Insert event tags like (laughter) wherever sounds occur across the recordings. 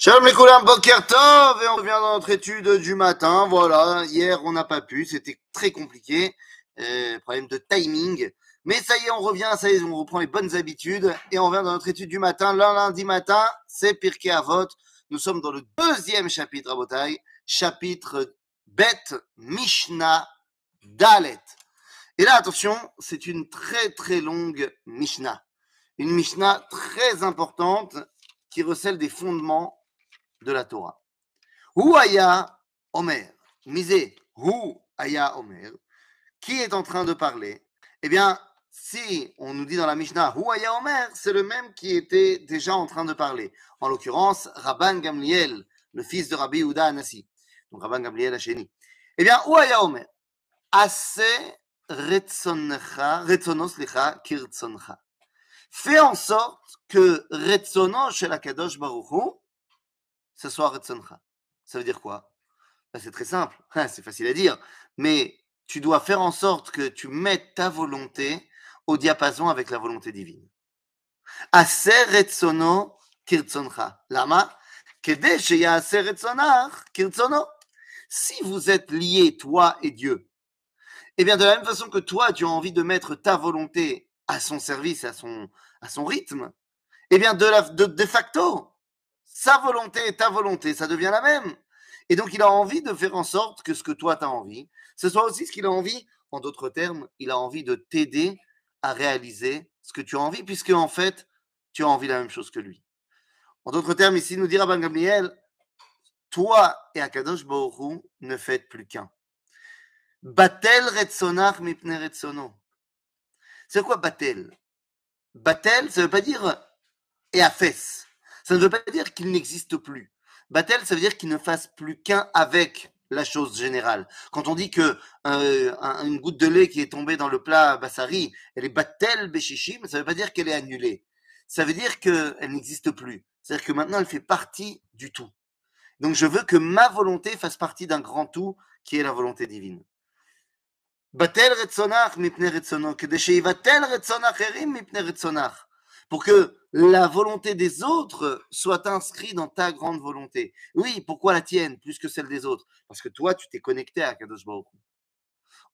Shalom les Koulam, Boker Tov, et on revient dans notre étude du matin. Voilà, hier on n'a pas pu, c'était très compliqué, euh, problème de timing. Mais ça y est, on revient, ça y est, on reprend les bonnes habitudes et on revient dans notre étude du matin. Le lundi matin, c'est Pirkei Avot. Nous sommes dans le deuxième chapitre à Botaï, chapitre Bet Mishnah Dalet. Et là, attention, c'est une très très longue Mishnah. Une Mishnah très importante qui recèle des fondements de la Torah. Hu aya Omer. Misé, Hu aya Omer. Qui est en train de parler? Eh bien, si on nous dit dans la Mishnah Hu aya Omer, c'est le même qui était déjà en train de parler. En l'occurrence, Rabban Gamliel, le fils de Rabbi Yehuda Anassi. Donc Rabban Gamliel Hacheni. Eh bien, Hu aya Omer. Assez. Fais en sorte que retzono chez la Kadosh Baruch Hu, ce soit retzoncha. Ça veut dire quoi? Ben, C'est très simple, Hein, c'est facile à dire, mais tu dois faire en sorte que tu mettes ta volonté au diapason avec la volonté divine. Aser retzono kirtzoncha. Lama? Si vous êtes liés, toi et Dieu, eh bien, de la même façon que toi, tu as envie de mettre ta volonté à son service, à son, rythme, eh bien, de facto, sa volonté et ta volonté, ça devient la même. Et donc, il a envie de faire en sorte que ce que toi, tu as envie, ce soit aussi ce qu'il a envie. En d'autres termes, il a envie de t'aider à réaliser ce que tu as envie, puisque en fait, tu as envie la même chose que lui. En d'autres termes, ici, nous dira Ben Gamliel, toi et Akadosh Hu ne faites plus qu'un. Batel retzonach mipne retzono. C'est quoi batel? Batel, ça ne veut pas dire et afes. Ça ne veut pas dire qu'il n'existe plus. Batel, ça veut dire qu'il ne fasse plus qu'un avec la chose générale. Quand on dit que euh, une goutte de lait qui est tombée dans le plat Bassari, elle est Batel Beshichim, ça ne veut pas dire qu'elle est annulée. Ça veut dire qu'elle n'existe plus. C'est-à-dire que maintenant, elle fait partie du tout. Donc je veux que ma volonté fasse partie d'un grand tout qui est la volonté divine. Batel Retzonach Mipne Retzonach, pour que la volonté des autres soit inscrite dans ta grande volonté. Oui, pourquoi la tienne plus que celle des autres? Parce que toi, tu t'es connecté à Kadosh Baruch.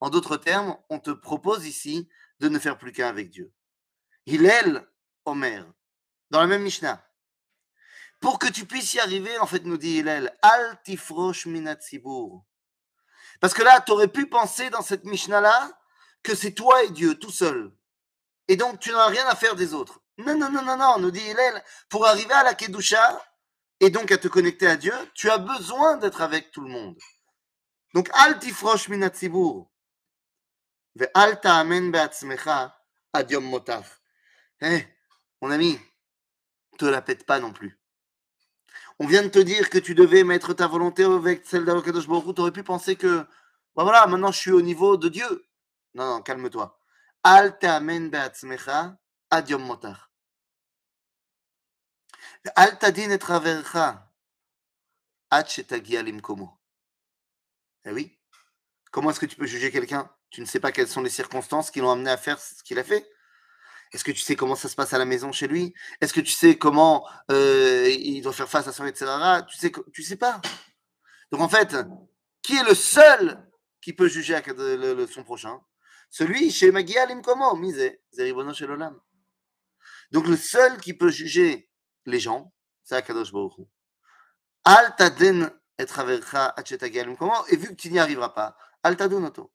En d'autres termes, on te propose ici de ne faire plus qu'un avec Dieu. Hillel Omer, dans la même Mishnah. Pour que tu puisses y arriver, en fait, nous dit Hillel, Al tifrosh. Parce que là, tu aurais pu penser dans cette Mishnah-là que c'est toi et Dieu tout seul. Et donc, tu n'as rien à faire des autres. Non, non, non, non, non, nous dit Hillel, pour arriver à la Kedusha et donc à te connecter à Dieu, tu as besoin d'être avec tout le monde. Donc, Al tifrosh minat tzibur. Ve'al ta'amen be'atzmecha ad yom motach. Eh, mon ami, te la pète pas non plus. On vient de te dire que tu devais mettre ta volonté avec celle d'Alokadosh Baruch tu aurais pu penser que, bah voilà, maintenant je suis au niveau de Dieu. Non, non, calme-toi. Al ta'amen be'atzmecha Al tadin et travercha ad shetagia limkomo. Eh oui. Comment est-ce que tu peux juger quelqu'un? Tu ne sais pas quelles sont les circonstances qui l'ont amené à faire ce qu'il a fait? Est-ce que tu sais comment ça se passe à la maison chez lui? Est-ce que tu sais comment euh, il doit faire face à son etc. Tu sais, tu sais pas. Donc en fait, qui est le seul qui peut juger son prochain? Celui chez Magia Limkomo, Misé, Zeribono chez l'Olam. Donc le seul qui peut juger les gens, c'est Akadosh Baruch Hu. Al tadin et travercha limkomo, et vu que tu n'y arriveras pas, al tadunoto.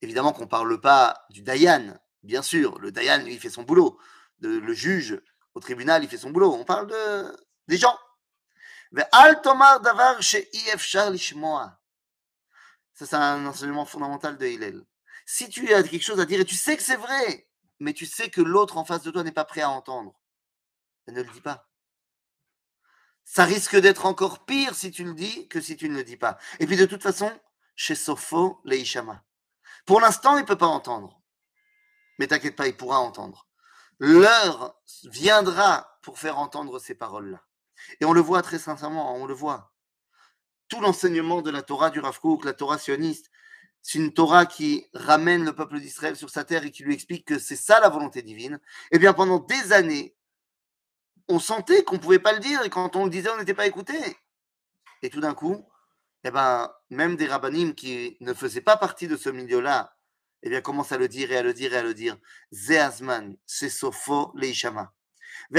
Évidemment qu'on ne parle pas du Dayan, bien sûr, le Dayan, lui, il fait son boulot. Le, juge au tribunal, il fait son boulot. On parle de, des gens. Ça, c'est un enseignement fondamental de Hillel. Si tu as quelque chose à dire et tu sais que c'est vrai, mais tu sais que l'autre en face de toi n'est pas prêt à entendre, ben ne le dis pas. Ça risque d'être encore pire si tu le dis que si tu ne le dis pas. Et puis de toute façon, chez Sopho, Leishama. Pour l'instant, il ne peut pas entendre. Mais t'inquiète pas, il pourra entendre. L'heure viendra pour faire entendre ces paroles-là. Et on le voit très sincèrement, on le voit. Tout l'enseignement de la Torah du Rav Kook, la Torah sioniste, c'est une Torah qui ramène le peuple d'Israël sur sa terre et qui lui explique que c'est ça la volonté divine. Eh bien, pendant des années, on sentait qu'on ne pouvait pas le dire et quand on le disait, on n'était pas écouté. Et tout d'un coup, eh ben, même des rabbinim qui ne faisaient pas partie de ce milieu-là, eh bien, commencent à le dire et à le dire et à le dire. Zeazman, Leishama. (laughs)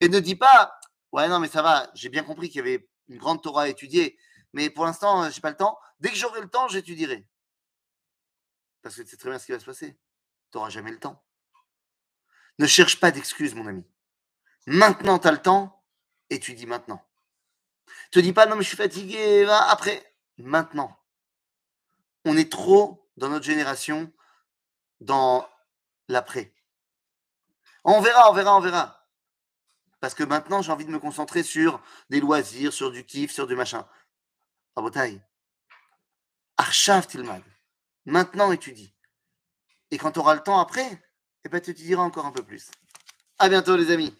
Et ne dis pas, ouais, non, mais ça va, j'ai bien compris qu'il y avait une grande Torah à étudier, mais pour l'instant, je n'ai pas le temps. Dès que j'aurai le temps, j'étudierai. Parce que c'est très bien ce qui va se passer. Tu n'auras jamais le temps. Ne cherche pas d'excuses, mon ami. Maintenant, tu as le temps, étudie maintenant. Te dis pas, non, mais je suis fatigué, après. Maintenant. On est trop, dans notre génération, dans l'après. On verra, on verra, on verra. Parce que maintenant, j'ai envie de me concentrer sur des loisirs, sur du kiff, sur du machin. Rabotaille. Archav Tilmad. Maintenant, étudie. Et quand tu auras le temps après, eh ben, tu étudieras encore un peu plus. À bientôt, les amis.